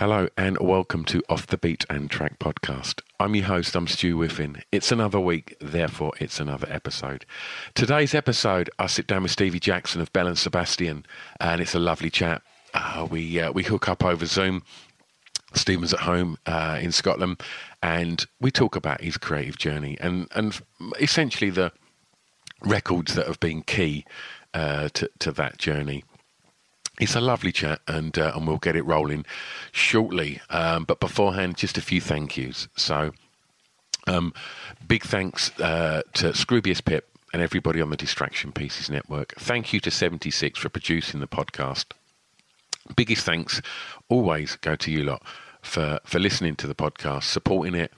Hello and welcome to Off the Beat and Track podcast. I'm your host, I'm Stu Whiffin. It's another week, therefore it's another episode. Today's episode, I sit down with Stevie Jackson of Belle and Sebastian, and it's a lovely chat. Uh, we uh, we hook up over Zoom. Stephen's at home uh, in Scotland, and we talk about his creative journey and and essentially the records that have been key uh, to to that journey. It's a lovely chat, and uh, and we'll get it rolling shortly. Um, but beforehand, just a few thank yous. So, um, big thanks uh, to Scroobius Pip and everybody on the Distraction Pieces Network. Thank you to 76 for producing the podcast. Biggest thanks always go to you lot for, for listening to the podcast, supporting it,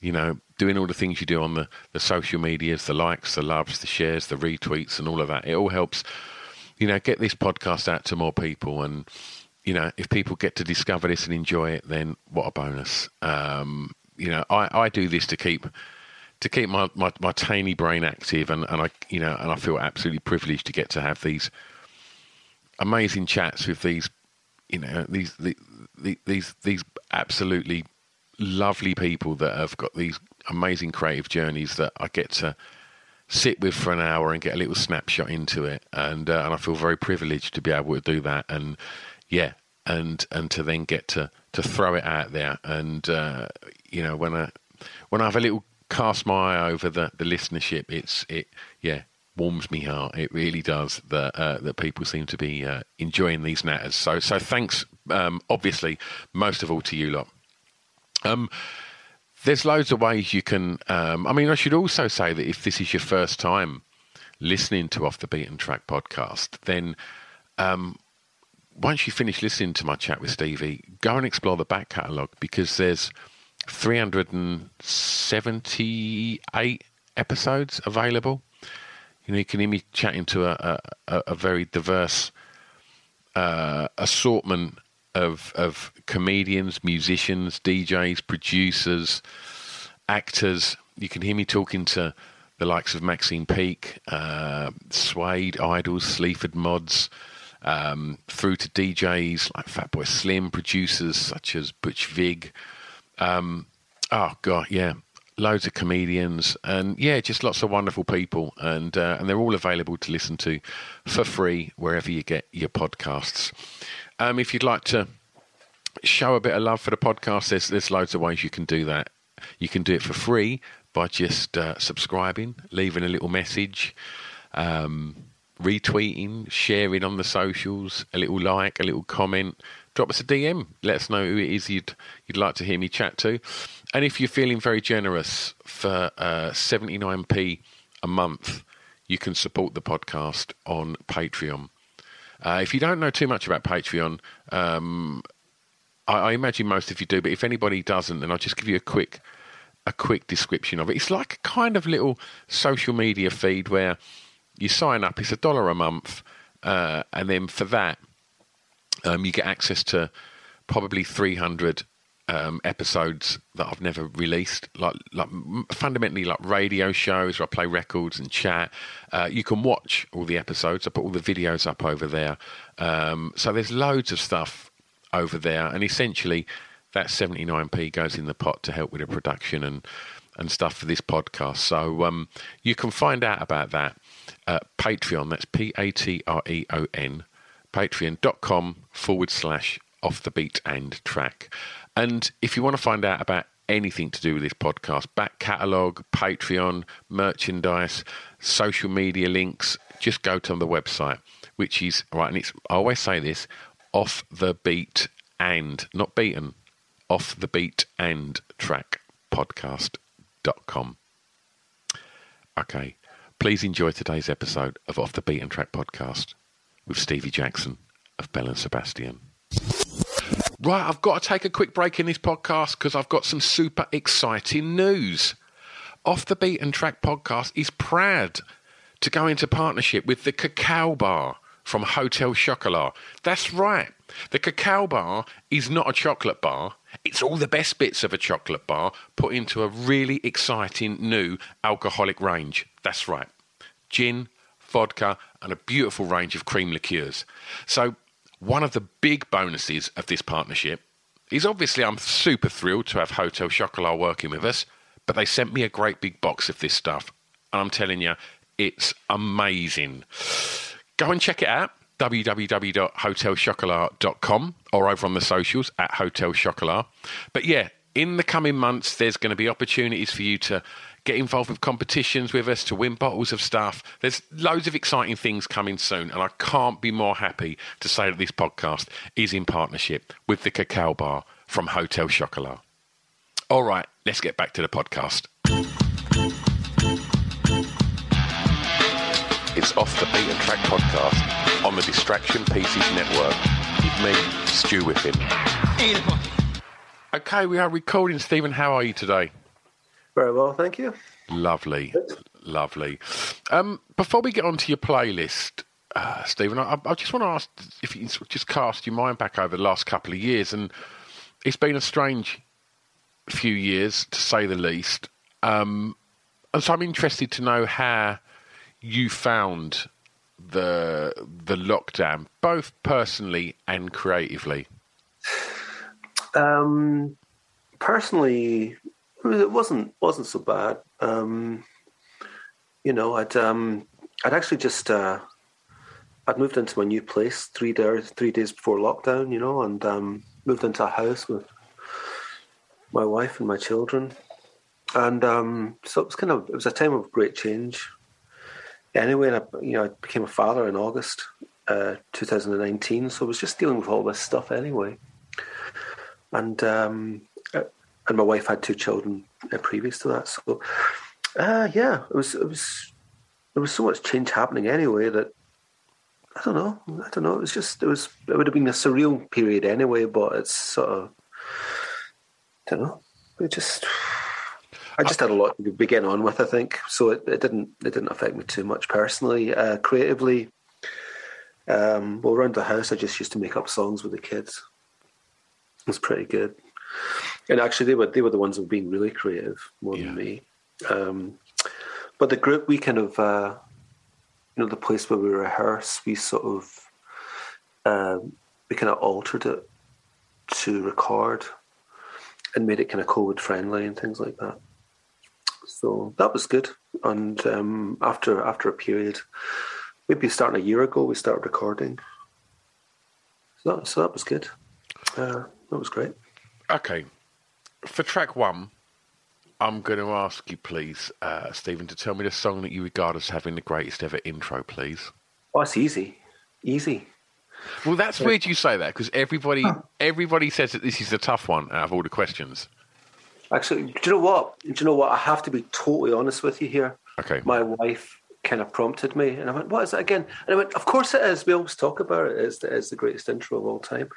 you know, doing all the things you do on the, the social medias, the likes, the loves, the shares, the retweets, and all of that. It all helps you know, get this podcast out to more people. And, you know, if people get to discover this and enjoy it, then what a bonus. Um, you know, I, I do this to keep to keep my, my, my tiny brain active and, and I you know and I feel absolutely privileged to get to have these amazing chats with these you know these the, the, these these absolutely lovely people that have got these amazing creative journeys that I get to sit with for an hour and get a little snapshot into it, and uh, and I feel very privileged to be able to do that, and yeah, and and to then get to to throw it out there, and uh, you know when I when I have a little cast my eye over the the listenership, it's it yeah warms me heart. It really does that uh, that people seem to be uh, enjoying these matters. So so thanks, um, obviously, most of all to you lot. Um, there's loads of ways you can. Um, I mean, I should also say that if this is your first time listening to Off the Beaten Track podcast, then um, once you finish listening to my chat with Stevie, go and explore the back catalogue because there's 378 episodes available. You know, you can hear me chatting to a, a, a very diverse uh, assortment of of comedians, musicians, DJs, producers, actors. You can hear me talking to the likes of Maxine Peake, uh, Suede, Idols, Sleaford Mods, um, through to DJs like Fatboy Slim, producers such as Butch Vig. Um, oh god, yeah, loads of comedians, and yeah, just lots of wonderful people, and uh, and they're all available to listen to for free wherever you get your podcasts. Um, if you'd like to show a bit of love for the podcast, there's there's loads of ways you can do that. You can do it for free by just uh, subscribing, leaving a little message, um, retweeting, sharing on the socials, a little like, a little comment. Drop us a DM. Let us know who it is you'd you'd like to hear me chat to. And if you're feeling very generous for uh, 79p a month, you can support the podcast on Patreon. Uh, if you don't know too much about Patreon, um, I, I, imagine most of you do, but if anybody doesn't, then I'll just give you a quick a quick description of it. It's like a kind of little social media feed where you sign up. It's a dollar a month, uh, and then for that, um, you get access to probably 300 um, episodes that I've never released, like like fundamentally like radio shows where I play records and chat. Uh, you can watch all the episodes. I put all the videos up over there. Um, so there's loads of stuff over there, and essentially that 79p goes in the pot to help with the production and and stuff for this podcast. So um, you can find out about that at Patreon. That's P A T R E O N patreon.com forward slash off the beat and track. And if you want to find out about anything to do with this podcast, back catalogue, Patreon, merchandise, social media links, just go to the website, which is, right, and it's, I always say this, off the beat and, not beaten, off the beat and track podcast.com. Okay, please enjoy today's episode of Off the Beat and Track podcast with Stevie Jackson of Belle and Sebastian. Right, I've got to take a quick break in this podcast because I've got some super exciting news. Off the Beaten Track podcast is proud to go into partnership with the Cacao Bar from Hotel Chocolat. That's right. The Cacao Bar is not a chocolate bar. It's all the best bits of a chocolate bar put into a really exciting new alcoholic range. That's right. Gin, vodka, and a beautiful range of cream liqueurs. So, one of the big bonuses of this partnership is obviously I'm super thrilled to have Hotel Chocolat working with us, but they sent me a great big box of this stuff. And I'm telling you, it's amazing. Go and check it out www.hotelchocolat.com or over on the socials at Hotel Chocolat. But yeah, in the coming months, there's going to be opportunities for you to get involved with competitions with us, to win bottles of stuff. There's loads of exciting things coming soon, and I can't be more happy to say that this podcast is in partnership with the Cacao Bar from Hotel Chocolat. All right, let's get back to the podcast. It's Off the Beaten Track podcast on the Distraction Pieces Network with me, Stu Whiffin. Okay, we are recording. Stephen, how are you today? Very well, thank you. Lovely, lovely. Um, before we get onto your playlist, uh, Stephen, I, I just want to ask if you can just cast your mind back over the last couple of years, and it's been a strange few years to say the least. Um, and so I'm interested to know how you found the the lockdown, both personally and creatively. Um, personally, it wasn't wasn't so bad. Um, you know, I'd um, I'd actually just uh, I'd moved into my new place three days three days before lockdown. You know, and um, moved into a house with my wife and my children, and um, so it was kind of it was a time of great change. Anyway, and I, you know, I became a father in August uh, 2019, so I was just dealing with all this stuff anyway, and um, and my wife had two children uh, previous to that. So, uh, yeah, it was it was there was so much change happening anyway that I don't know. I don't know. It was just it was it would have been a surreal period anyway, but it's sort of I don't know. It just I just had a lot to begin on with. I think so. It, it didn't it didn't affect me too much personally. Uh, creatively, um, well, around the house, I just used to make up songs with the kids. It was pretty good and actually they were they were the ones that were being really creative more yeah. than me. Um, but the group we kind of uh, you know the place where we rehearse we sort of uh, we kind of altered it to record and made it kind of COVID friendly and things like that. So that was good. And um, after after a period, maybe starting a year ago, we started recording. So that, so that was good. Uh, that was great. Okay, for track one, I'm going to ask you, please, uh, Stephen, to tell me the song that you regard as having the greatest ever intro, please. Oh, it's easy, easy. Well, that's yeah. weird you say that because everybody huh. everybody says that this is the tough one out of all the questions. Actually, do you know what? Do you know what? I have to be totally honest with you here. Okay. My wife kind of prompted me, and I went, "What is that again?" And I went, "Of course it is. We always talk about it. It's the, it's the greatest intro of all time,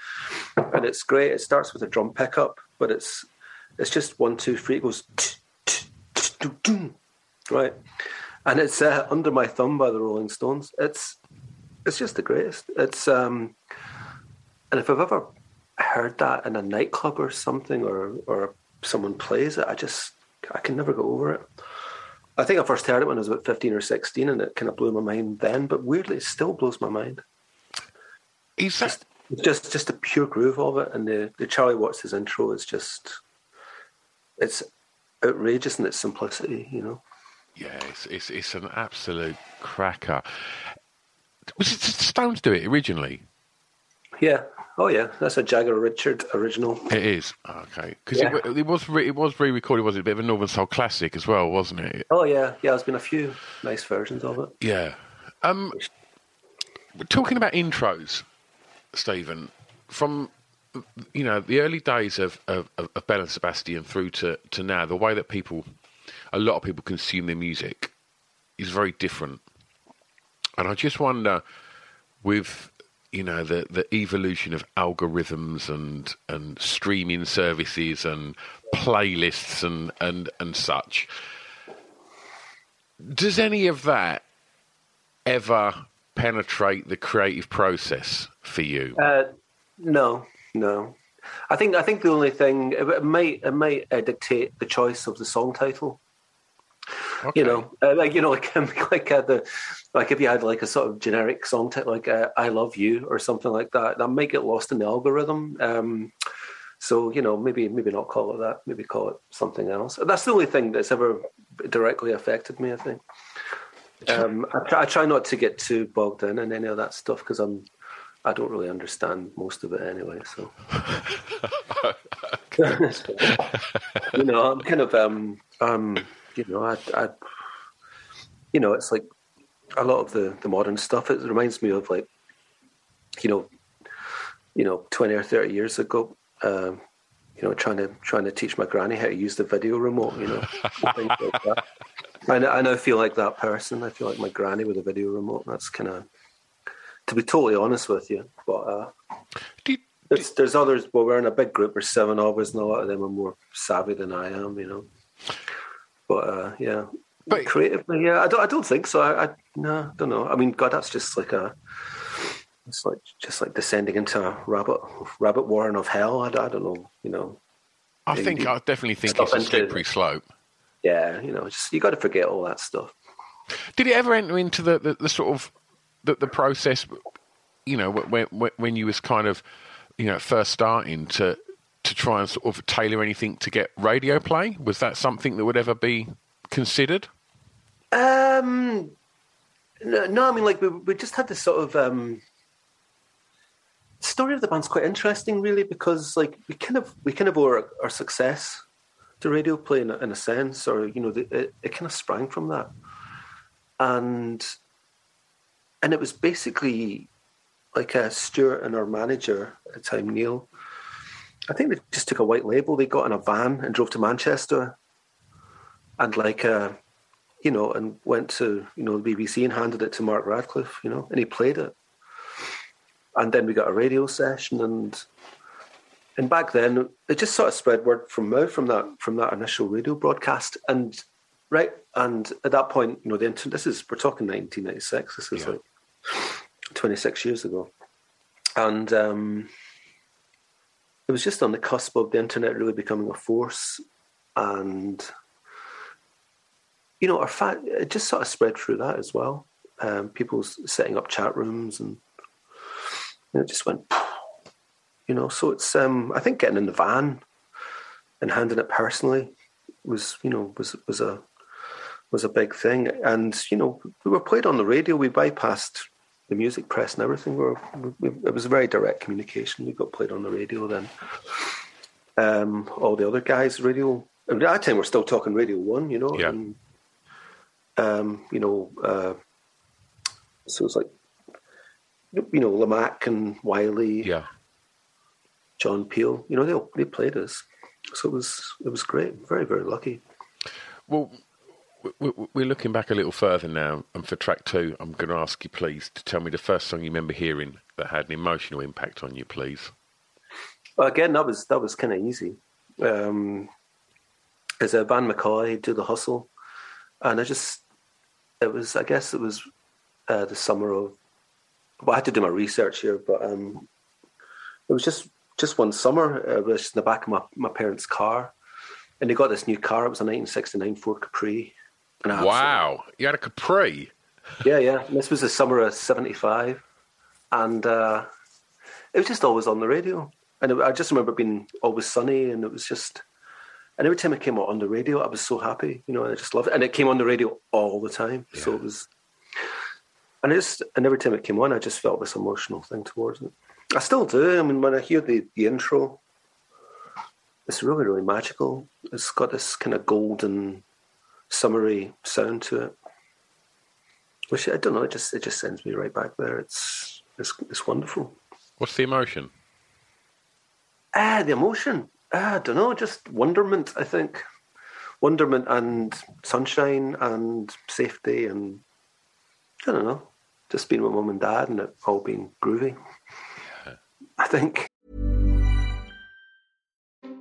and it's great. It starts with a drum pickup, but it's it's just one, two, three. It goes right, and it's uh, under my thumb by the Rolling Stones. It's it's just the greatest. It's um, and if I've ever heard that in a nightclub or something, or or someone plays it, I just I can never go over it. I think I first heard it when I was about fifteen or sixteen, and it kind of blew my mind then. But weirdly, it still blows my mind. Is that... Just, just just the pure groove of it, and the the Charlie Watts' intro is just it's outrageous in its simplicity, you know. Yeah, it's it's, it's an absolute cracker. Was it Stones do it originally? Yeah. Oh yeah, that's a Jagger Richard original. It is okay because Yeah. it, it was re- it was re-recorded. Was it a bit of a Northern Soul classic as well, wasn't it? Oh yeah, yeah. There's been a few nice versions of it. Yeah. Um, talking about intros, Stephen, from you know the early days of of, of Belle and Sebastian through to to now, the way that people, a lot of people consume their music, is very different. And I just wonder, with you know the the evolution of algorithms and and streaming services and playlists and and and such, does any of that ever penetrate the creative process for you? Uh, no, no. I think I think the only thing it, might it might uh, dictate the choice of the song title. Okay. You know, uh, like you know, like um, like uh, the like if you had like a sort of generic song title like uh, "I Love You" or something like that, that might get lost in the algorithm. Um, so you know, maybe maybe not call it that. Maybe call it something else. That's the only thing that's ever directly affected me. I think. Um, I, try, I try not to get too bogged in in any of that stuff because I'm I don't really understand most of it anyway. So you know, I'm kind of um um you know I I you know it's like a lot of the the modern stuff. It reminds me of like you know you know twenty or thirty years ago. Um, you know, trying to trying to teach my granny how to use the video remote. You know, things like that. I, I now feel like that person. I feel like my granny with a video remote. That's kind of, to be totally honest with you. But uh, Do- there's, there's others. Well, we're in a big group. There's seven of us, and a lot of them are more savvy than I am. You know. But uh, yeah, But- creatively, yeah, I don't. I don't think so. I, I no, don't know. I mean, God, that's just like a. It's like just like descending into a rabbit rabbit warren of hell. I, I don't know. You know. I think I definitely think it's a into- slippery slope. Yeah, you know, just you got to forget all that stuff. Did it ever enter into the, the, the sort of the, process? You know, when, when you was kind of you know first starting to to try and sort of tailor anything to get radio play. Was that something that would ever be considered? Um, no, no, I mean, like we we just had this sort of um, story of the band's quite interesting, really, because like we kind of we kind of owe our, our success to radio play in a, in a sense, or you know, the, it, it kind of sprang from that, and and it was basically like uh, Stuart and our manager at the time, Neil. I think they just took a white label. They got in a van and drove to Manchester, and like. Uh, you know, and went to you know the BBC and handed it to Mark Radcliffe, you know, and he played it. And then we got a radio session, and and back then it just sort of spread word from mouth from that from that initial radio broadcast, and right, and at that point, you know, the internet. This is we're talking 1996. This is Yeah. like 26 years ago, and um, it was just on the cusp of the internet really becoming a force, and you know, our fa- it just sort of spread through that as well. Um, people setting up chat rooms and you know, it just went, you know. So it's, um, I think, getting in the van and handing it personally was, you know, was was a was a big thing. And you know, we were played on the radio. We bypassed the music press and everything. We were, we, it was very direct communication. We got played on the radio then. Um, all the other guys, radio. At that time, we're still talking Radio One, you know. Yeah. And, um, you know, uh, so it's like, you know, Lamacq and Whiley, Yeah. John Peel. You know, they they played us, so it was it was great. Very very lucky. Well, we- we- we're looking back a little further now, and for track two, I'm going to ask you, please, to tell me the first song you remember hearing that had an emotional impact on you, please. Well, again, that was that was kind of easy. Um, as a Van McCoy do the hustle, and I just it was I guess it was uh, the summer of. Well, I had to do my research here, but um, it was just just one summer. uh, It was just in the back of my, my parents' car, and they got this new car. It was a 1969 Ford Capri. Wow, you had a Capri. yeah, yeah. This was the summer of '75, and uh, it was just always on the radio. And it, I just remember it being always sunny, and it was just. And every time it came out on the radio, I was so happy, you know. And I just loved it, and it came on the radio all the time. So it was, and it just, and every time it came on, I just felt this emotional thing towards it. I still do. I mean, when I hear the, the intro, it's really, really magical. It's got this kind of golden, summery sound to it. Which I don't know. It just it just sends me right back there. It's it's it's wonderful. What's the emotion? Ah, the emotion. Ah, I don't know. Just wonderment. I think wonderment and sunshine and safety and I don't know. Just being with mum and dad and it all being groovy. I think.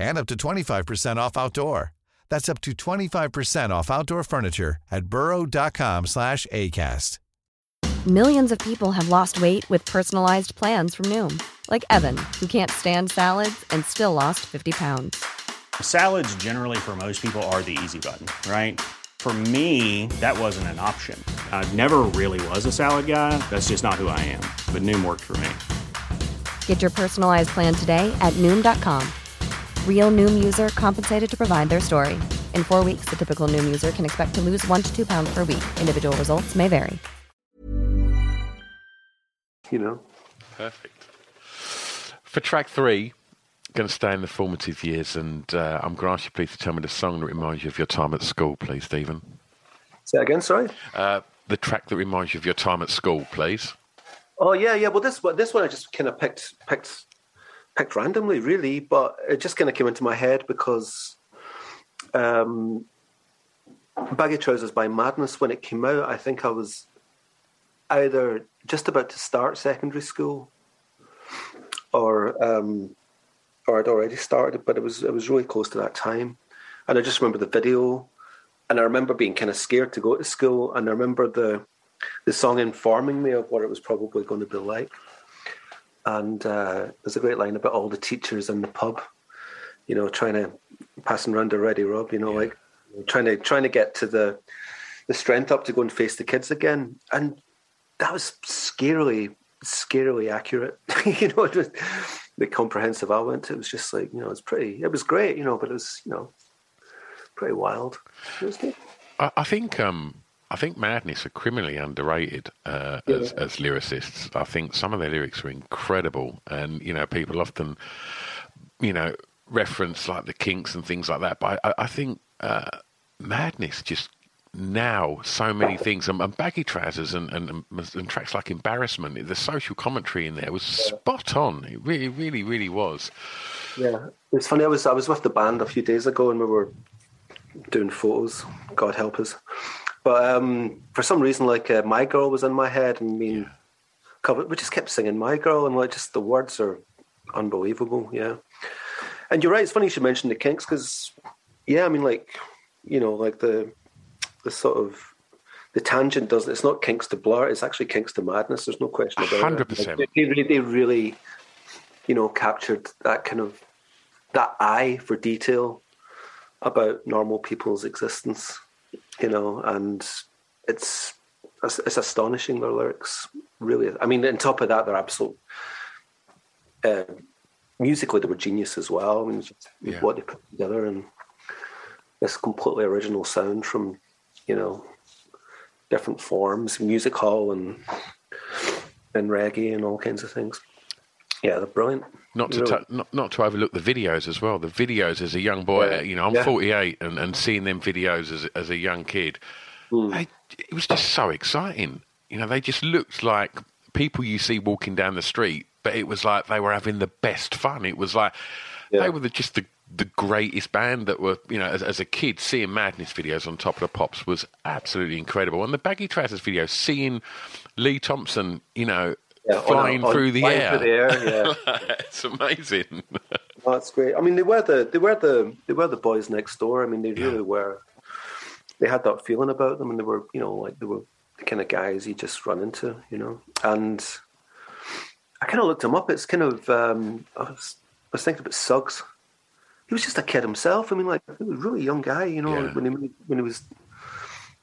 and up to 25% off outdoor. That's up to 25% off outdoor furniture at burrow.com slash ACAST. Millions of people have lost weight with personalized plans from Noom, like Evan, who can't stand salads and still lost 50 pounds. Salads, generally, for most people, are the easy button, right? For me, that wasn't an option. I never really was a salad guy. That's just not who I am. But Noom worked for me. Get your personalized plan today at Noom.com. Real Noom user compensated to provide their story. In four weeks, the typical Noom user can expect to lose one to two pounds per week. Individual results may vary. You know. Perfect. For track three, going to stay in the formative years, and uh, I'm going to ask you please to tell me the song that reminds you of your time at school, please, Stephen. Say that again, sorry. Uh, the track that reminds you of your time at school, please. Oh yeah, yeah. Well, this one, this one I just kind of picked, picked, picked randomly, really. But it just kind of came into my head because, um, Baggy Trousers by Madness when it came out, I think I was either just about to start secondary school, or um, or I'd already started, but it was it was really close to that time. And I just remember the video, and I remember being kind of scared to go to school, and I remember the the song informing me of what it was probably going to be like. And uh, there's a great line about all the teachers in the pub, you know, trying to passing around the ready rub, you know, like trying to trying to get to the the strength up to go and face the kids again. And that was scarily scarily accurate. you know, it was the comprehensive I went to. It was just like you know, it's pretty. It was great, you know, but it was you know pretty wild. It was good. I, I think um, I think Madness are criminally underrated uh, as, as lyricists. I think some of their lyrics are incredible, and you know people often, you know, reference like the Kinks and things like that. But I, I think uh, Madness just now so many things and, and baggy trousers and, and, and tracks like embarrassment the social commentary in there was spot on it really really really was Yeah, it's funny. I was I was with the band a few days ago, and we were doing photos. God help us. But um, for some reason, like uh, "My Girl" was in my head, and mean, cover, we just kept singing "My Girl," and like just the words are unbelievable. Yeah, and you're right. It's funny you should mention the Kinks because, yeah, I mean, like you know, like the the sort of the tangent does it's not kinks to blur it's actually kinks to madness there's no question about it 100%. Like, they, really, they really you know captured that kind of that eye for detail about normal people's existence you know and it's it's, astonishing their lyrics. Really i mean on top of that they're absolute uh, musically they were genius as well. I mean Yeah. what they put together and this completely original sound from you know different forms music hall and and reggae and all kinds of things yeah they're brilliant not to not, not to overlook the videos as well. The videos as a young boy, Yeah. you know, I'm Yeah. 48, and, and seeing them videos as as a young kid, Hmm. they, it was just so exciting. You know, they just looked like people you see walking down the street, but it was like they were having the best fun. It was like Yeah. they were the, just the the greatest band that were, you know, as, as, a kid, seeing Madness videos on Top of the Pops was absolutely incredible. And the Baggy Trousers video, seeing Lee Thompson, you know, yeah, flying on, through on, the flying air. Through the air yeah. it's amazing. That's great. I mean, they were the they were the they were the boys next door. I mean, they really yeah. were. They had that feeling about them, and they were, you know, like they were the kind of guys you just run into, you know. And I kind of looked him up. It's kind of um, I was I was thinking about Suggs. He was just a kid himself. I mean, like he was a really young guy, you know, yeah. when he when he was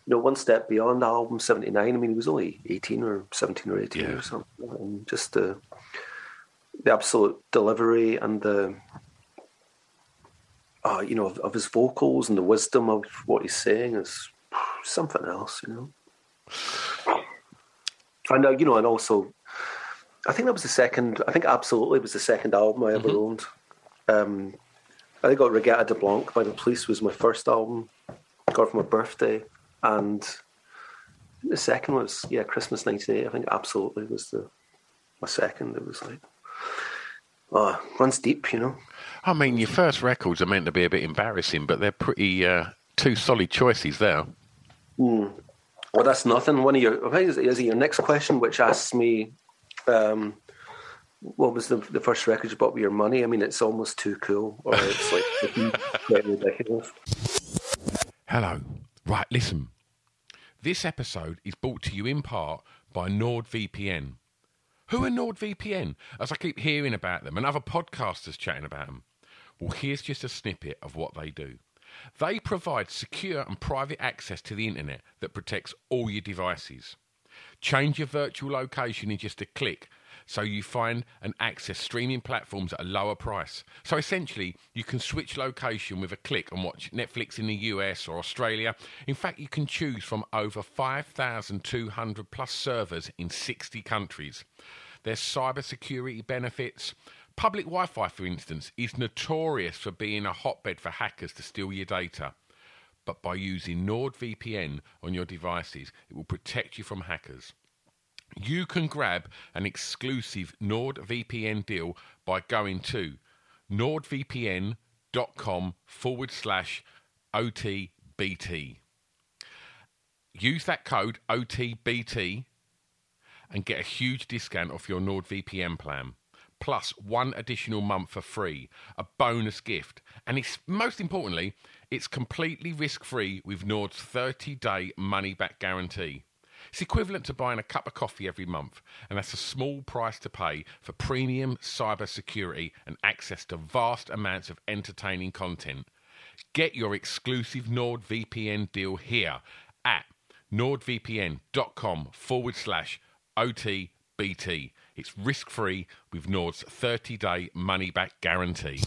you know, one step beyond album 79. I mean, he was only 18 or 17 or 18 yeah. or something. And just the, the absolute delivery and the, uh, you know, of, of, his vocals and the wisdom of what he's saying is something else, you know. And, uh, you know, and also, I think that was the second, I think absolutely it was the second album I ever mm-hmm. owned. Um, I think got Reggatta de Blanc by the Police was my first album. Got it for my birthday and the second was yeah Christmas '98. I think absolutely was the my second. It was like oh, runs deep, you know. I mean, your first records are meant to be a bit embarrassing, but they're pretty uh, two solid choices there. Mm. Well, that's nothing. One of your is, is it your next question, which asks me, um, what was the, the first record you bought with your money? I mean, it's almost too cool, or it's like ridiculous. Hello, Right, listen. This episode is brought to you in part by NordVPN. Who are NordVPN? As I keep hearing about them and other podcasters chatting about them. Well, here's just a snippet of what they do. They provide secure and private access to the internet that protects all your devices. Change your virtual location in just a click so you find and access streaming platforms at a lower price. So essentially, you can switch location with a click and watch Netflix in the US or Australia. In fact, you can choose from over 5,200 plus servers in 60 countries. There's cybersecurity benefits. Public Wi Fi, for instance, is notorious for being a hotbed for hackers to steal your data. But by using NordVPN on your devices, it will protect you from hackers. You can grab an exclusive NordVPN deal by going to nordvpn.com forward slash OTBT. Use that code OTBT and get a huge discount off your NordVPN plan. Plus one additional month for free, a bonus gift. And it's most importantly, it's completely risk free with Nord's 30 day money back guarantee. It's equivalent to buying a cup of coffee every month, and that's a small price to pay for premium cyber security and access to vast amounts of entertaining content. Get your exclusive NordVPN deal here at nordvpn.com forward slash OTBT. It's risk free with Nord's 30 day money back guarantee.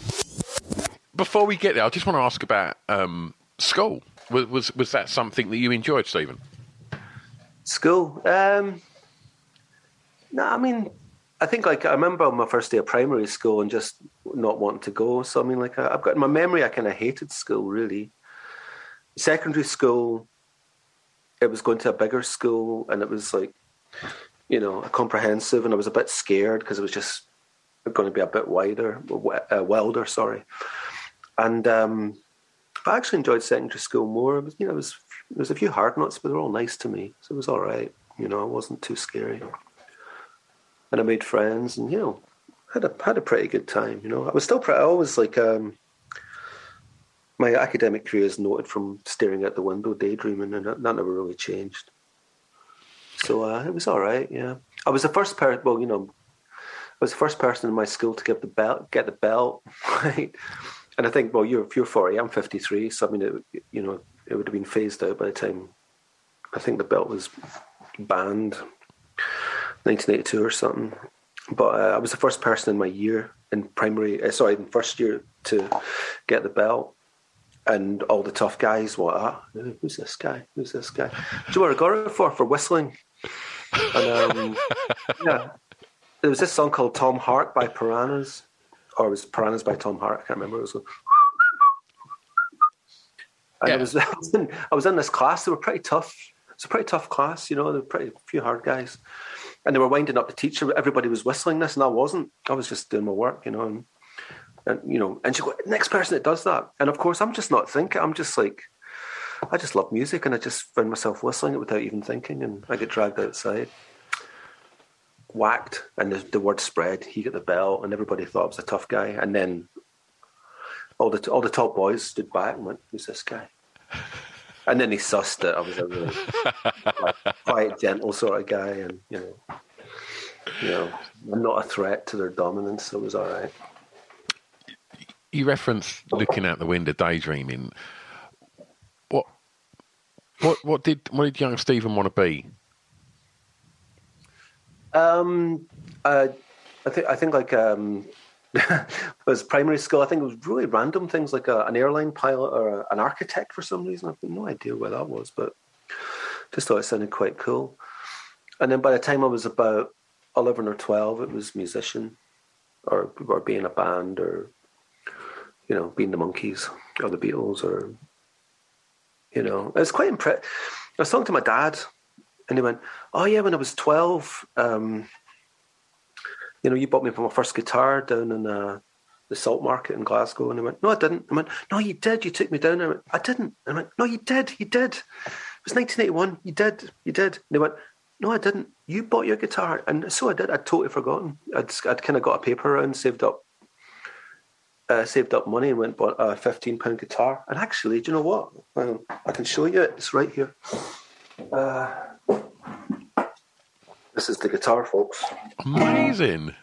Before we get there, I just want to ask about um, school. Was, was, was that something that you enjoyed, Stephen? School? Um, no, I mean, I think like I remember on my first day of primary school and just not wanting to go. So I mean, like I, have got in my memory, I kind of hated school really. Secondary school, it was going to a bigger school, and it was like, you know, a comprehensive, and I was a bit scared because it was just going to be a bit wider, uh, sorry. And um, I actually enjoyed secondary school more. It was, you know, it was there was a few hard nuts, but they're all nice to me, so it was all right. You know, it wasn't too scary, and I made friends, and you know, had a had a pretty good time. You know, I was still pretty. I always like um, my academic career is noted from staring out the window, daydreaming, and that, never really changed. So uh, it was all right. Yeah, I was the first person. Well, you know, I was the first person in my school to get the belt, get the belt, right? And I think, well, you're you're forty, I'm fifty three, so I mean, it, you know, it would have been phased out by the time I think the belt was banned 1982 or something. But uh, I was the first person in my year in primary, uh, sorry, in first year to get the belt. And all the tough guys, what? Ah, who's this guy? Who's this guy? Do you know what I got it for? For whistling. And um, yeah, there was this song called Tom Hark by Piranhas, or it was Piranhas by Tom Hark. I can't remember. It was and yeah. I, was, I, was in, I was in this class. They were pretty tough. It's a pretty tough class, you know. There were pretty few hard guys, and they were winding up the teacher. Everybody was whistling this, and I wasn't. I was just doing my work, you know. And and you know, and she go, next person that does that. And of course, I'm just not thinking. I'm just like, I just love music, and I just found myself whistling it without even thinking, and I get dragged outside, whacked, and the, the word spread. He got the bell, and everybody thought I was a tough guy. And then all the all the top boys stood back and went, "Who's this guy?" And then he sussed it. I was a really quiet, gentle sort of guy, and you know, you know, I'm not a threat to their dominance. So it was all right. You referenced looking out the window, daydreaming. What, what, what did what did young Stephen want to be? Um, uh, I think I think like um, was primary school. I think it was really random things like a, an airline pilot or a, an architect for some reason. I've no idea where that was, but just thought it sounded quite cool. And then by the time I was about eleven or twelve, it was musician, or or being a band, or you know, being the Monkees or the Beatles, or you know, it was quite impressive. I was talking to my dad, and he went, "Oh yeah, when I was twelve, um, you know, you bought me for my first guitar down in uh, the Salt Market in Glasgow." And I went, "No, I didn't." I went, "No, you did. You took me down." I went, "I didn't." I went, "No, you did. You did. It was 1981. You did. You did." And they went, "No, I didn't. You bought your guitar." And so I did. I'd totally forgotten. I'd I'd kind of got a paper around, saved up uh, saved up money and went bought a fifteen pound guitar. And actually, do you know what? Um, I can show you it. It's right here. Uh, this is the guitar, folks. Amazing.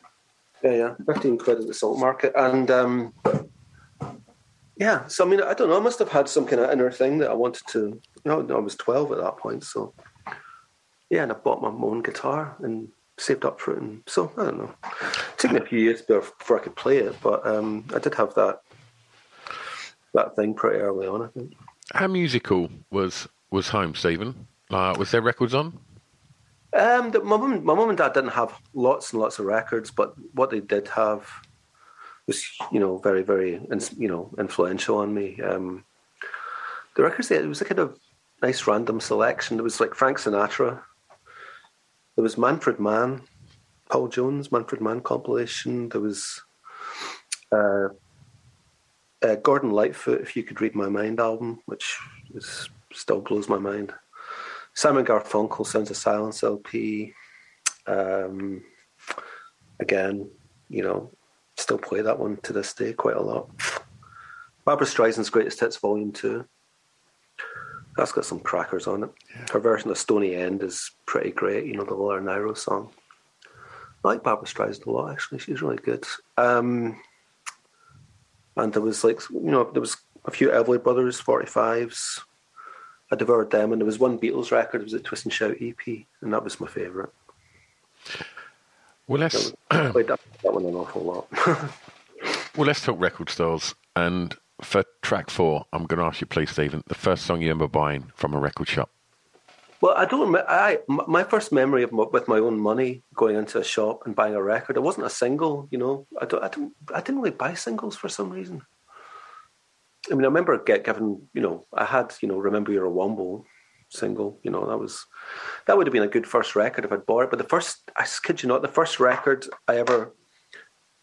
Yeah, yeah, fifteen quid at the salt market, and um, yeah. So I mean, I don't know. I must have had some kind of inner thing that I wanted to. You know, I was twelve at that point, so yeah. And I bought my own guitar and saved up for it, and so I don't know. It took me a few years before I could play it, but um, I did have that that thing pretty early on. I think. How musical was was home, Stephen? Uh, was there records on? Um, the, my mum, my and dad didn't have lots and lots of records, but what they did have was, you know, very, very, you know, influential on me. Um, the records, it was a kind of nice random selection. There was like Frank Sinatra. There was Manfred Mann, Paul Jones, Manfred Mann compilation. There was uh, uh, Gordon Lightfoot, If You Could Read My Mind album, which is, still blows my mind. Simon Garfunkel, Sounds of Silence LP. Um, again, you know, still play that one to this day quite a lot. Barbra Streisand's Greatest Hits Volume 2. That's got some crackers on it. Yeah. Her version of Stony End is pretty great, you know, the Laura Nyro song. I like Barbara Streisand a lot, actually. She's really good. Um, and there was like, you know, there was a few Everly Brothers 45s. I devoured them, and there was one Beatles record. It was a Twist and Shout EP, and that was my favourite. Well, let's I played that, that one an awful lot. well, let's talk record stores. And for track four, I'm going to ask you, please, Stephen, the first song you remember buying from a record shop. Well, I don't. I my first memory of my, with my own money going into a shop and buying a record. It wasn't a single. You know, I don't. I don't. I didn't really buy singles for some reason. I mean, I remember get given, you know, I had, you know, Remember You're a Womble single, you know, that was, that would have been a good first record if I'd bought it. But the first, I kid you not, the first record I ever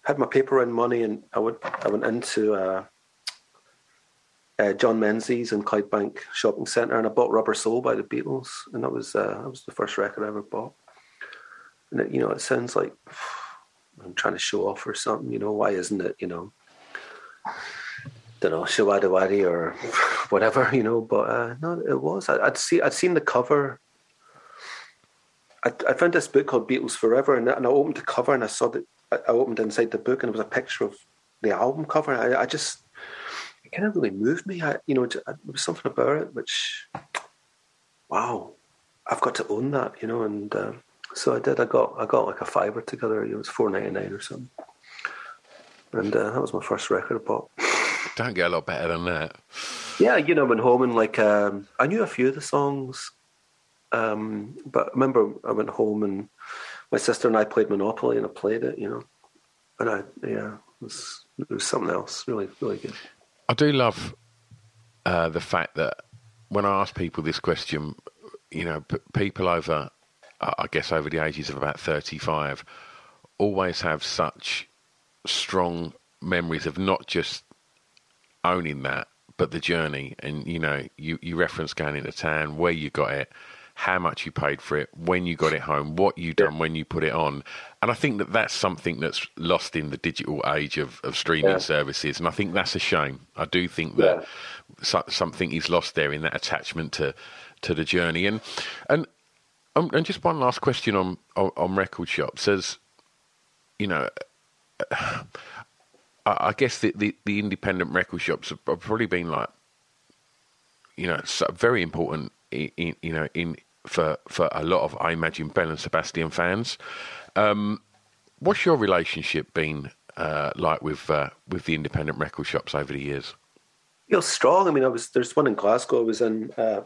had my paper and money and I would, I went into uh, uh, John Menzies in Clydebank Shopping Centre and I bought Rubber Soul by the Beatles. And that was, uh, that was the first record I ever bought. And it, you know, it sounds like I'm trying to show off or something, you know, why isn't it, you know, don't know Showaddywaddy or whatever, you know. But uh, no, it was. I, would see. I'd seen the cover. I, I, found this book called Beatles Forever, and, and I opened the cover and I saw that. I, opened inside the book and it was a picture of the album cover. I, I just it kind of really moved me. I, you know, there was something about it which, wow, I've got to own that, you know. And uh, so I did. I got I got like a fiver together. You It was four ninety nine or something, and uh, that was my first record I bought. Don't get a lot better than that. Yeah, you know, I went home and like um, I knew a few of the songs, um, but I remember I went home and my sister and I played Monopoly and I played it, you know, and I yeah, it was, it was something else, really, really good. I do love uh, the fact that when I ask people this question, you know, p- people over, I guess, over the ages of about thirty-five, always have such strong memories of not just owning that, but the journey. And you know, you you reference going into town, where you got it, how much you paid for it, when you got it home, what you done when you put it on. And I think that that's something that's lost in the digital age of, of streaming Yeah. services. And I think that's a shame. I do think that so, something is lost there in that attachment to to the journey. And and um, and just one last question on on, on record shops. As you know, I, I guess the, the, the independent record shops have, probably been like, you know, so very important. In, in, you know, in for for a lot of I imagine Belle and Sebastian fans. Um, what's your relationship been uh, like with uh, with the independent record shops over the years? You know, strong. I mean, I was there's one in Glasgow. I was in. Uh,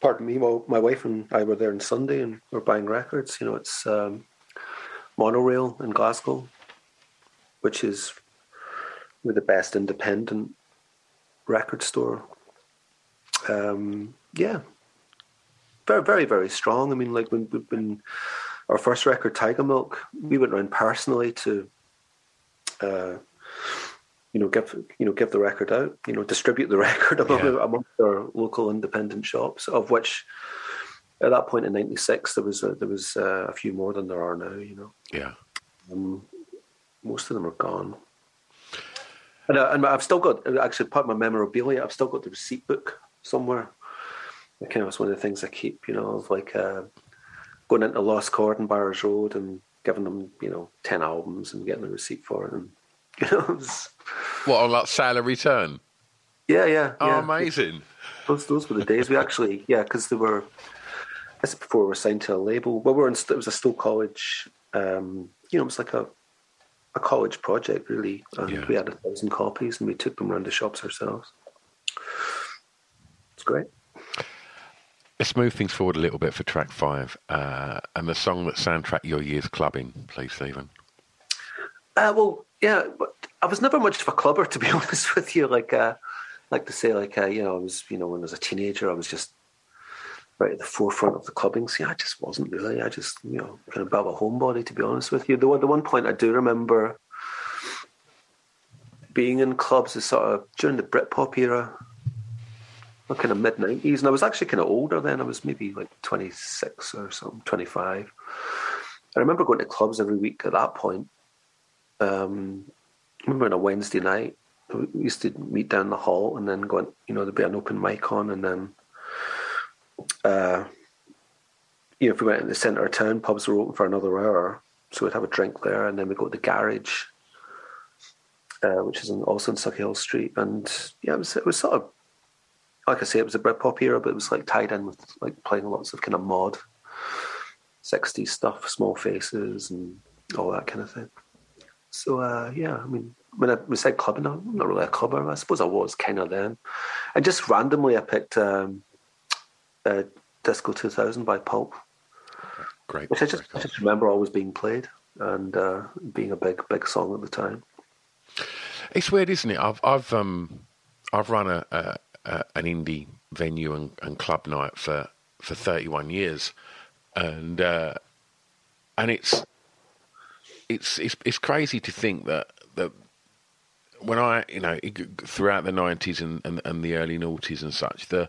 pardon me. My, my wife and I were there on Sunday, and we're buying records. You know, it's um, monorail in Glasgow, which is with the best independent record store. Um, yeah, very, very, very strong. I mean, like when we've been our first record, Tigermilk, we went around personally to, uh, you know, give you know give the record out, you know, distribute the record among Yeah. amongst our local independent shops, of which at that point in '96 there was a, there was uh, a few more than there are now. You know, Yeah, um, most of them are gone. And, I, and I've still got actually part of my memorabilia. I've still got the receipt book somewhere. It kind of was one of the things I keep, you know, of like uh, going into Lost Chord and Byres Road and giving them, you know, ten albums and getting the receipt for it, and you know, it was, what on like sale and return? yeah, yeah, Oh, yeah. amazing! Those those were the days we actually, yeah, because they were. This is before we were signed to a label. Well, we were in, it was a Stow College. Um, you know, it was like a a college project really, and Yeah. we had a thousand copies, and we took them around the shops ourselves. It's great. Let's move things forward a little bit for track five, uh, and the song that soundtrack your year's clubbing, please, Stephen. Uh, well, yeah, but I was never much of a clubber, to be honest with you. Like, uh, like to say, like, uh, you know, I was, you know, when I was a teenager, I was just right at the forefront of the clubbing scene. I just wasn't really. I just, you know, kind of a homebody, to be honest with you. The one, the one point I do remember being in clubs is sort of during the Britpop era, kind of mid nineties, and I was actually kind of older then. I was maybe like twenty six or something, twenty five. I remember going to clubs every week at that point um, I remember on a Wednesday night, we used to meet down the hall and then go, you know, there'd be an open mic on, and then, uh, you know, if we went in the centre of town, pubs were open for another hour, so we'd have a drink there, and then we'd go to the garage, uh, which is in, also in Sauchiehall Street, and yeah, it was it was sort of, like I say, it was a Britpop era, but it was like tied in with like playing lots of kind of mod, 60s stuff, small faces, and all that kind of thing. So uh, yeah, I mean, when I we said clubbing, I'm not really a clubber. I suppose I was kind of then. And just randomly, I picked um, uh, Disco 2000 by Pulp, Great. which I just, I just remember always being played and uh, being a big, big song at the time. It's weird, isn't it? I've I've um I've run a, a, a an indie venue and, and club night for for 31 years, and uh, and it's it's it's it's crazy to think that that when I you know throughout the 90s and, and, and the early noughties and such the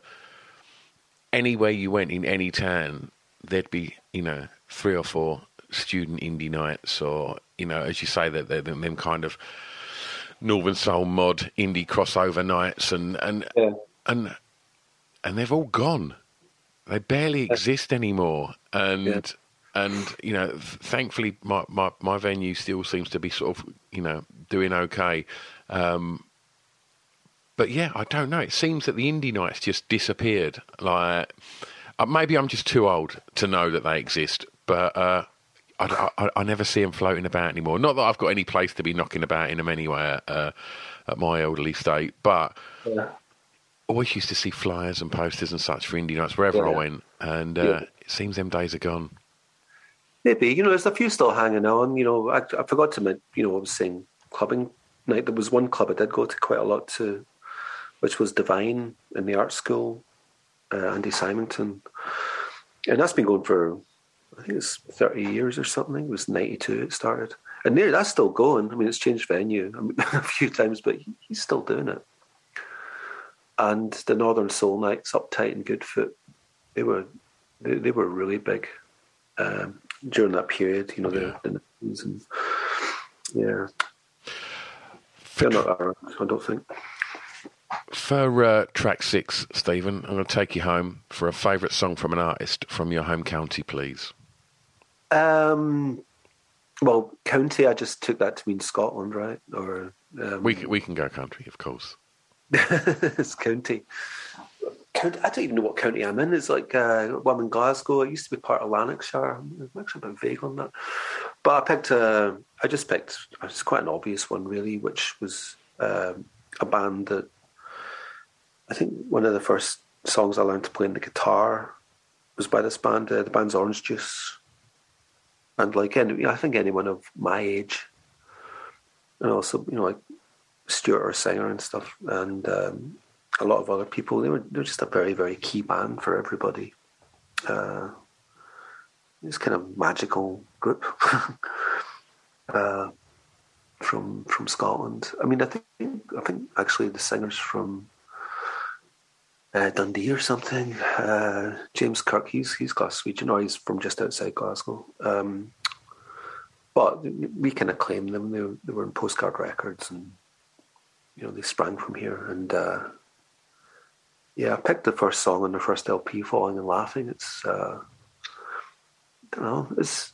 anywhere you went in any town there'd be you know three or four student indie nights or you know as you say that they're them them kind of Northern Soul mod indie crossover nights and and Yeah. and and they've all gone. They barely exist anymore. And Yeah. and you know, thankfully my, my my venue still seems to be sort of you know doing okay. Um, but yeah, I don't know. It seems that the indie nights just disappeared. Like uh, maybe I'm just too old to know that they exist, but. Uh, I, I, I never see them floating about anymore. Not that I've got any place to be knocking about in them anyway uh, at my elderly state, but Yeah. always used to see flyers and posters and such for indie nights wherever I went, and uh, Yeah. it seems them days are gone. Maybe you know, there's a few still hanging on. You know, I, I forgot to mention. You know, I was saying clubbing night. There was one club I did go to quite a lot to, which was Divine in the art school, uh, Andy Simonton, and that's been going for I think it's 30 years or something. It was 92 it started. and there that's still going. I mean, it's changed venue I mean, a few times, but he's still doing it. And the Northern Soul Nights, Uptight and Goodfoot, they were they, they were really big um, during that period. You know, yeah. the, the and yeah, they're not around, I don't think. For uh, track six, Stephen, I'm going to take you home for a favourite song from an artist from your home county, please. Um, well, county, I just took that to mean Scotland, right? Or um, we can, we can go country, of course. it's county. county. I don't even know what county I'm in. It's like uh, I'm in Glasgow. It used to be part of Lanarkshire. I'm actually a bit vague on that. But I picked. Uh, I just picked. It's quite an obvious one, really, which was uh, a band that I think one of the first songs I learned to play on the guitar was by this band. Uh, the band's Orange Juice, and like any, I think anyone of my age, and also you know like Stuart or singer and stuff, and um, a lot of other people. They were they were just a very very key band for everybody. Uh, this kind of magical group uh, from from Scotland. I mean, I think I think actually the singers from uh, Dundee or something. Uh, James Kirk, he's he's Glaswegian, or he's from just outside Glasgow. Um, but we kind of claim them. They, they were in postcard records, and you know they sprang from here. And uh, yeah, I picked the first song on the first LP, "Falling and Laughing." It's uh, I don't know. It's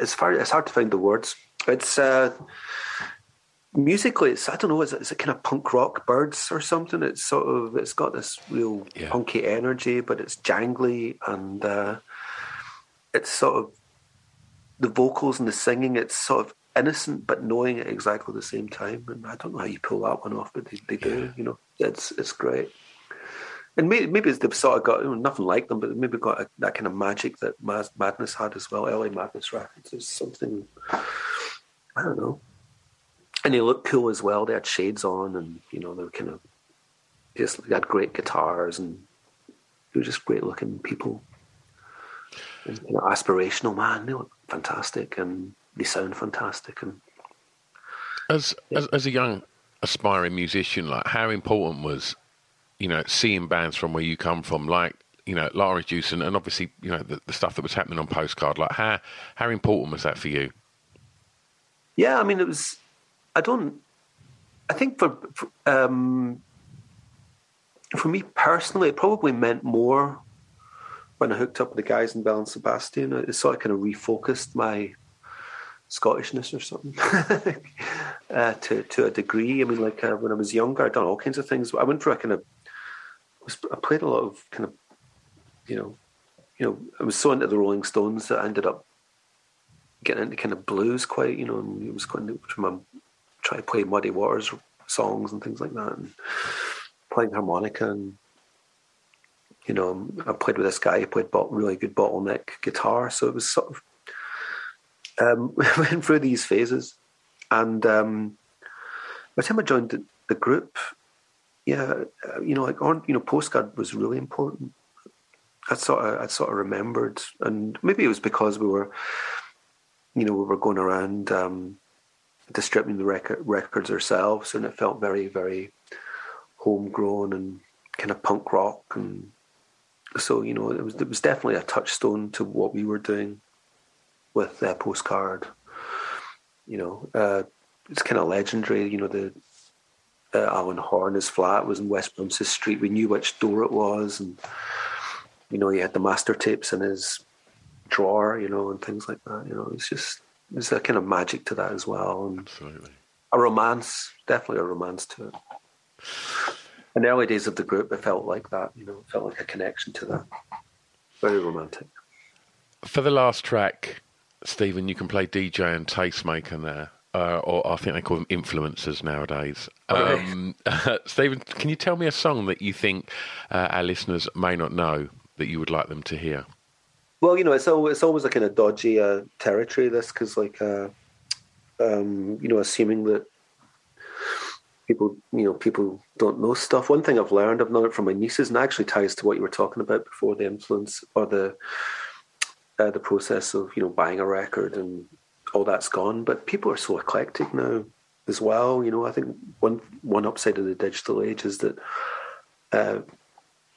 it's hard. It's hard to find the words. It's uh, musically, it's I don't know, is it, is it kind of punk rock Byrds or something? It's sort of it's got this real yeah. punky energy, but it's jangly and uh, it's sort of the vocals and the singing. It's sort of innocent but knowing at exactly the same time. And I don't know how you pull that one off, but they, they do. Yeah. You know, it's it's great. And maybe, maybe they've sort of got you know, nothing like them, but maybe got a, that kind of magic that Madness had as well. LA Madness Records is something. I don't know and they looked cool as well. They had shades on, and you know they were kind of just they had great guitars, and they were just great looking people. And, you know, aspirational man. They look fantastic, and they sound fantastic. And as yeah. as, as a young aspiring musician, like how important was you know seeing bands from where you come from, like you know, Orange Juice and, and obviously, you know, the, the, stuff that was happening on Postcard. Like, how how important was that for you? Yeah, I mean, it was I don't. I think for for, um, for me personally, it probably meant more when I hooked up with the guys in Belle and Sebastian. It sort of kind of refocused my Scottishness or something uh, to to a degree. I mean, like uh, when I was younger, I'd done all kinds of things. I went for a kind of I played a lot of kind of you know you know I was so into the Rolling Stones that I ended up getting into kind of blues quite you know and it was going from a try play Muddy Waters songs and things like that, and playing harmonica. And you know, I played with this guy who played really good bottleneck guitar, so it was sort of um, went through these phases. And um, by the time I joined the, the group, yeah, uh, you know, like you know, postcard was really important. I sort of I sort of remembered, and maybe it was because we were, you know, we were going around. Um, distributing the record, records ourselves, and it felt very, very homegrown and kind of punk rock. And so, you know, it was it was definitely a touchstone to what we were doing with uh, Postcard. You know, uh, it's kind of legendary. You know, the uh, Alan Horne, his flat was in West Brunswick Street. We knew which door it was, and you know, he had the master tapes in his drawer, you know, and things like that. You know, it's just there's a kind of magic to that as well. And Absolutely. A romance, definitely a romance to it. In the early days of the group, it felt like that, you know, it felt like a connection to that. Very romantic. For the last track, Stephen, you can play DJ and tastemaker there. Uh, or I think they call them influencers nowadays. Um, Stephen, can you tell me a song that you think uh, our listeners may not know that you would like them to hear? Well, you know, it's always, it's always a kind of dodgy uh, territory. This because, like, uh, um, you know, assuming that people, you know, people don't know stuff. One thing I've learned, I've learned it from my nieces, and actually ties to what you were talking about before the influence or the uh, the process of you know buying a record and all that's gone. But people are so eclectic now as well. You know, I think one one upside of the digital age is that uh,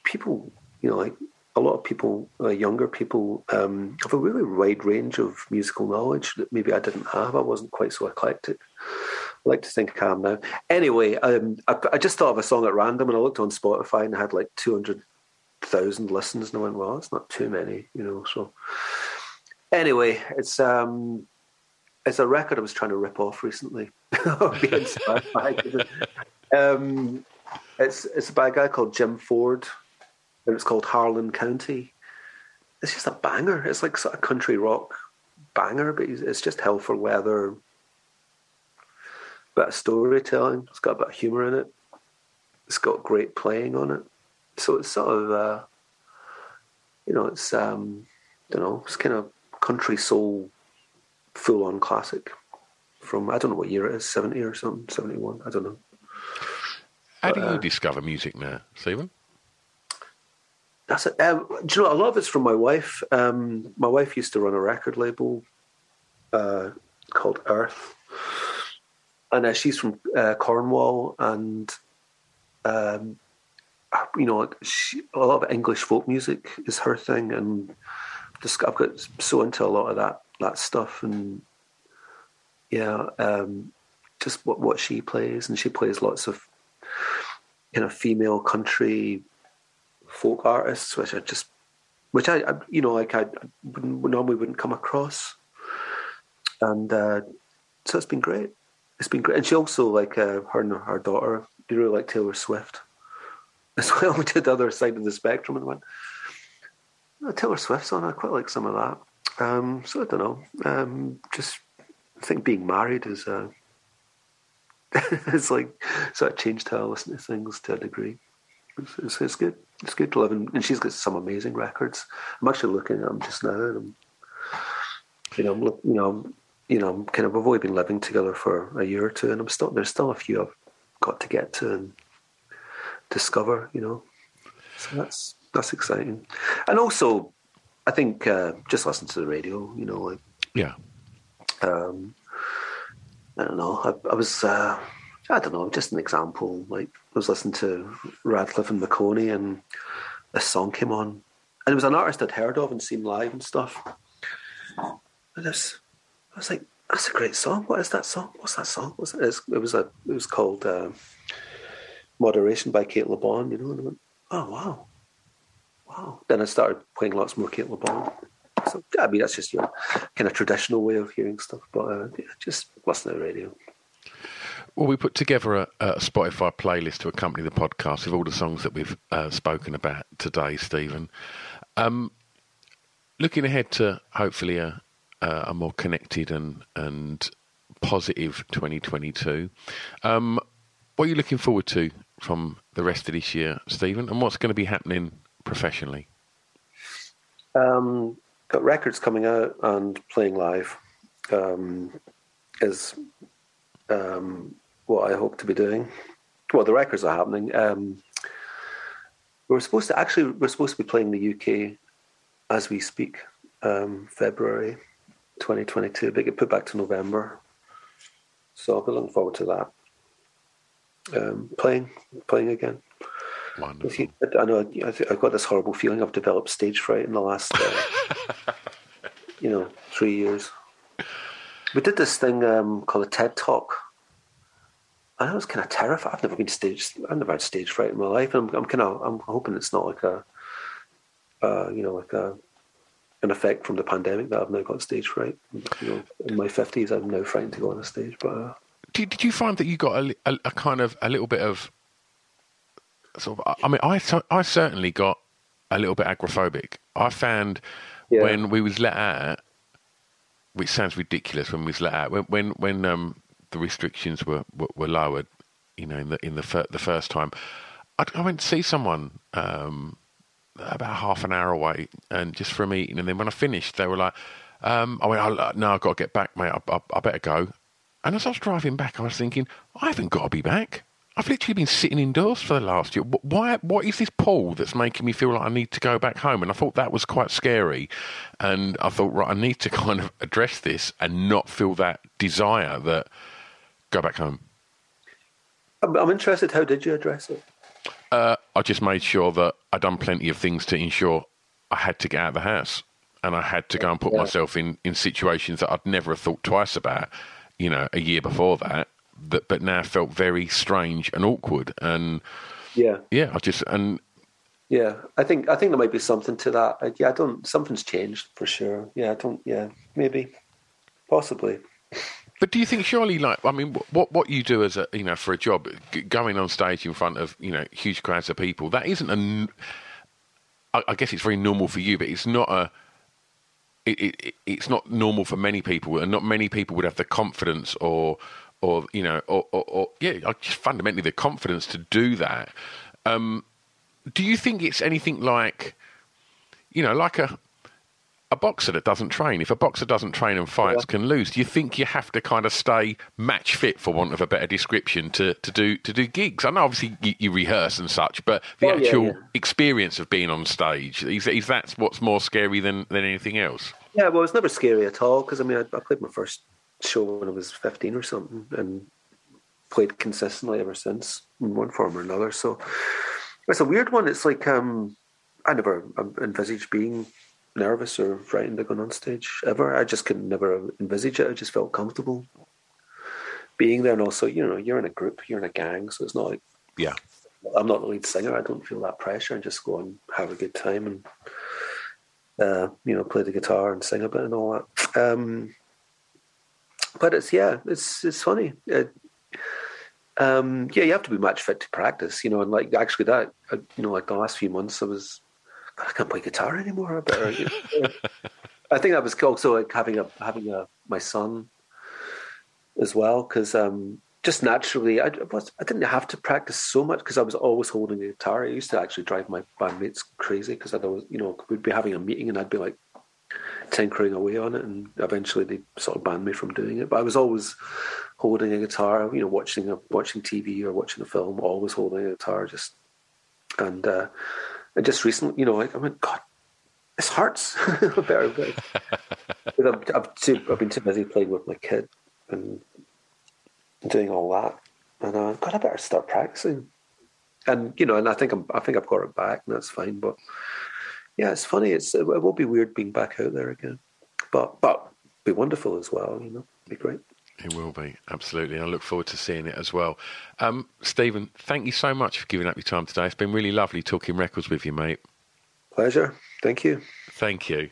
people, you know, like a lot of people, uh, younger people, um, have a really wide range of musical knowledge that maybe I didn't have. I wasn't quite so eclectic. I like to think I am now. Anyway, um, I, I, just thought of a song at random and I looked on Spotify and I had like 200,000 listens and I went, well, that's not too many, you know. So anyway, it's um, it's a record I was trying to rip off recently. um, it's it's by a guy called Jim Ford, and it's called Harlan County. It's just a banger. It's like sort of country rock banger, but it's just hell for leather. Bit of storytelling. It's got a bit of humor in it. It's got great playing on it. So it's sort of, uh, you know, it's um, I don't know, it's kind of country soul, full on classic from I don't know what year it is, seventy or something, seventy one. I don't know. How but, do you uh, discover music now, Stephen? That's it. Um, do you know a lot of it's from my wife? Um, my wife used to run a record label uh, called Earth, and uh, she's from uh, Cornwall, and um, you know, she, a lot of English folk music is her thing, and just, I've got so into a lot of that that stuff, and yeah, um, just what what she plays, and she plays lots of kind of female country folk artists, which I just, which I, I you know, like I, wouldn't, normally wouldn't come across, and uh, so it's been great. It's been great, and she also like uh, her and her daughter. They really like Taylor Swift as well. We did the other side of the spectrum and went. Oh, Taylor Swift's on. I quite like some of that. Um, so I don't know. Um, just I think being married is uh, it's like sort of changed how I listen to things to a degree. It's, it's, it's good. It's good to live in, and she's got some amazing records. I'm actually looking at them just now, and I'm, you know, I'm, you know, you know, I'm kind of we've only been living together for a year or two, and I'm still there's still a few I've got to get to and discover, you know. So that's that's exciting, and also, I think uh, just listen to the radio, you know, like yeah. Um, I don't know. I, I was, uh, I don't know, just an example. Like I was listening to Radcliffe and Maconie, and a song came on, and it was an artist I'd heard of and seen live and stuff. And I was, I was like, "That's a great song. What is that song? What's that song? What's it? It was a, it was called uh, "Moderation" by Cate Le Bon. You know, and I went, "Oh wow, wow." Then I started playing lots more Cate Le Bon. So I mean, that's just your kind of traditional way of hearing stuff. But uh, yeah, just listen to the radio. Well, we put together a, a, Spotify playlist to accompany the podcast with all the songs that we've uh, spoken about today, Stephen. Um, looking ahead to hopefully a, a more connected and and positive 2022. Um, what are you looking forward to from the rest of this year, Stephen? And what's going to be happening professionally? Um, got records coming out and playing live um, is um, what I hope to be doing. Well, the records are happening. Um, we're supposed to actually we're supposed to be playing the UK as we speak, um, February 2022. But get put back to November, so I'll be looking forward to that. Um, playing, playing again. Wonderful. I know I've got this horrible feeling I've developed stage fright in the last, uh, you know, three years. We did this thing um, called a TED Talk. And I was kind of terrified. I've never been stage. I've never had stage fright in my life, and I'm, I'm kind of. I'm hoping it's not like a, uh, you know, like a, an effect from the pandemic that I've now got stage fright. You know, in my fifties, I'm now frightened to go on a stage. But uh, did, did you find that you got a, a, a kind of a little bit of sort of, I mean, I, I certainly got a little bit agoraphobic. I found yeah. when we was let out, which sounds ridiculous when we was let out, when when, when um, the restrictions were, were, were lowered, you know, in the in the fir- the first time, I, I, went to see someone um, about half an hour away, and just for a meeting, and then when I finished, they were like, um, "I went, oh, no, I've got to get back, mate. I, I, I better go." And as I was driving back, I was thinking, I haven't got to be back. I've literally been sitting indoors for the last year. Why? What is this pull that's making me feel like I need to go back home? And I thought that was quite scary. And I thought, right, I need to kind of address this and not feel that desire that go back home. I'm, I'm interested. How did you address it? Uh, I just made sure that I'd done plenty of things to ensure I had to get out of the house, and I had to go and put yeah. myself in in situations that I'd never have thought twice about. You know, a year before that, that but now felt very strange and awkward. And yeah, yeah, I just and yeah, I think I think there might be something to that. I, yeah, I don't. Something's changed for sure. Yeah, I don't. Yeah, maybe, possibly. But do you think surely, like, I mean, what what you do as a you know for a job, going on stage in front of you know huge crowds of people, that isn't a. I guess it's very normal for you, but it's not a. It, it, it's not normal for many people, and not many people would have the confidence or, or you know, or, or, or yeah, just fundamentally the confidence to do that. Um, do you think it's anything like, you know, like a a boxer that doesn't train, if a boxer doesn't train and fights, yeah. can lose. Do you think you have to kind of stay match fit, for want of a better description, to, to do to do gigs? I know obviously you, you rehearse and such, but the oh, actual yeah, yeah. experience of being on stage is, is that what's more scary than than anything else? Yeah, well, it's never scary at all because I mean, I, I played my first show when I was fifteen or something, and played consistently ever since in one form or another. So it's a weird one. It's like um, I never envisaged being nervous or frightened of going on stage ever. I just could never envisage it. I just felt comfortable being there. And also, you know, you're in a group, you're in a gang, so it's not like yeah. I'm not the lead singer. I don't feel that pressure. I just go and have a good time and uh, you know play the guitar and sing a bit and all that. Um, but it's yeah, it's it's funny. It, um, yeah, you have to be match fit to practice, you know, and like actually that, uh, you know, like the last few months, I was I can't play guitar anymore. I better. You know. I think that was also like having a having a my son as well because um, just naturally I was I didn't have to practice so much because I was always holding a guitar. I used to actually drive my bandmates crazy because I'd always you know we'd be having a meeting and I'd be like tinkering away on it and eventually they sort of banned me from doing it. But I was always holding a guitar, you know, watching a watching TV or watching a film, always holding a guitar, just and. Uh, and just recently, you know, I, I went, God, this hurts. better, better. I've, I've, too, I've been too busy playing with my kid and doing all that, and uh, God, I better start practicing. And you know, and I think I'm, I think I've got it back, and that's fine. But yeah, it's funny. It's it will be weird being back out there again, but but be wonderful as well. You know, be great. It will be, absolutely. I look forward to seeing it as well. Um, Stephen, thank you so much for giving up your time today. It's been really lovely talking records with you, mate. Pleasure. Thank you. Thank you.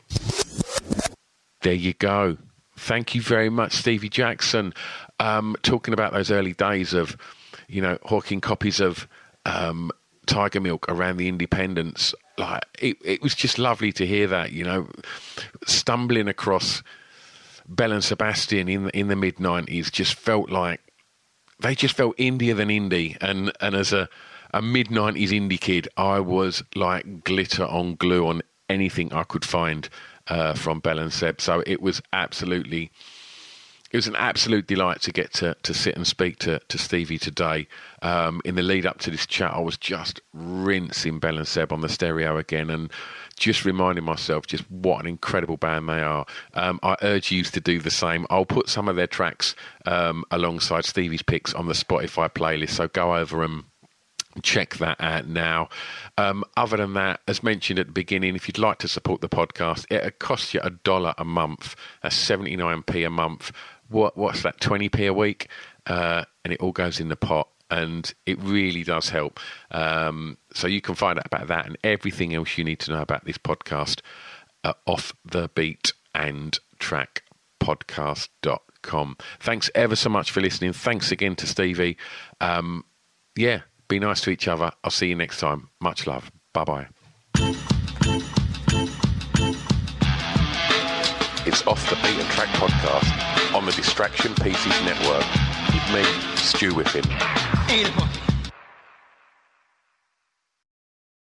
There you go. Thank you very much, Stevie Jackson. Um, talking about those early days of, you know, hawking copies of um, Tigermilk around the independents. Like it, it was just lovely to hear that. You know, stumbling across Belle and Sebastian in in the mid '90s just felt like they just felt indier than indie, and and as a a mid '90s indie kid, I was like glitter on glue on anything I could find uh, from Belle and Seb. So it was absolutely it was an absolute delight to get to, to sit and speak to, to Stevie today. Um, in the lead up to this chat, I was just rinsing Belle and Seb on the stereo again and just reminding myself just what an incredible band they are. Um, I urge you to do the same. I'll put some of their tracks um, alongside Stevie's picks on the Spotify playlist, so go over and check that out now. Um, other than that, as mentioned at the beginning, if you'd like to support the podcast, it costs you a dollar a month, a 79p a month what what's that 20p a week? Uh, and it all goes in the pot and it really does help. Um, so you can find out about that and everything else you need to know about this podcast uh, off the beat and track podcast.com thanks ever so much for listening. Thanks again to stevie. Um, yeah be nice to each other. I'll see you next time. Much love. Bye bye it's off the beat and track podcast on the Distraction Pieces Network with me, Stu Whiffen.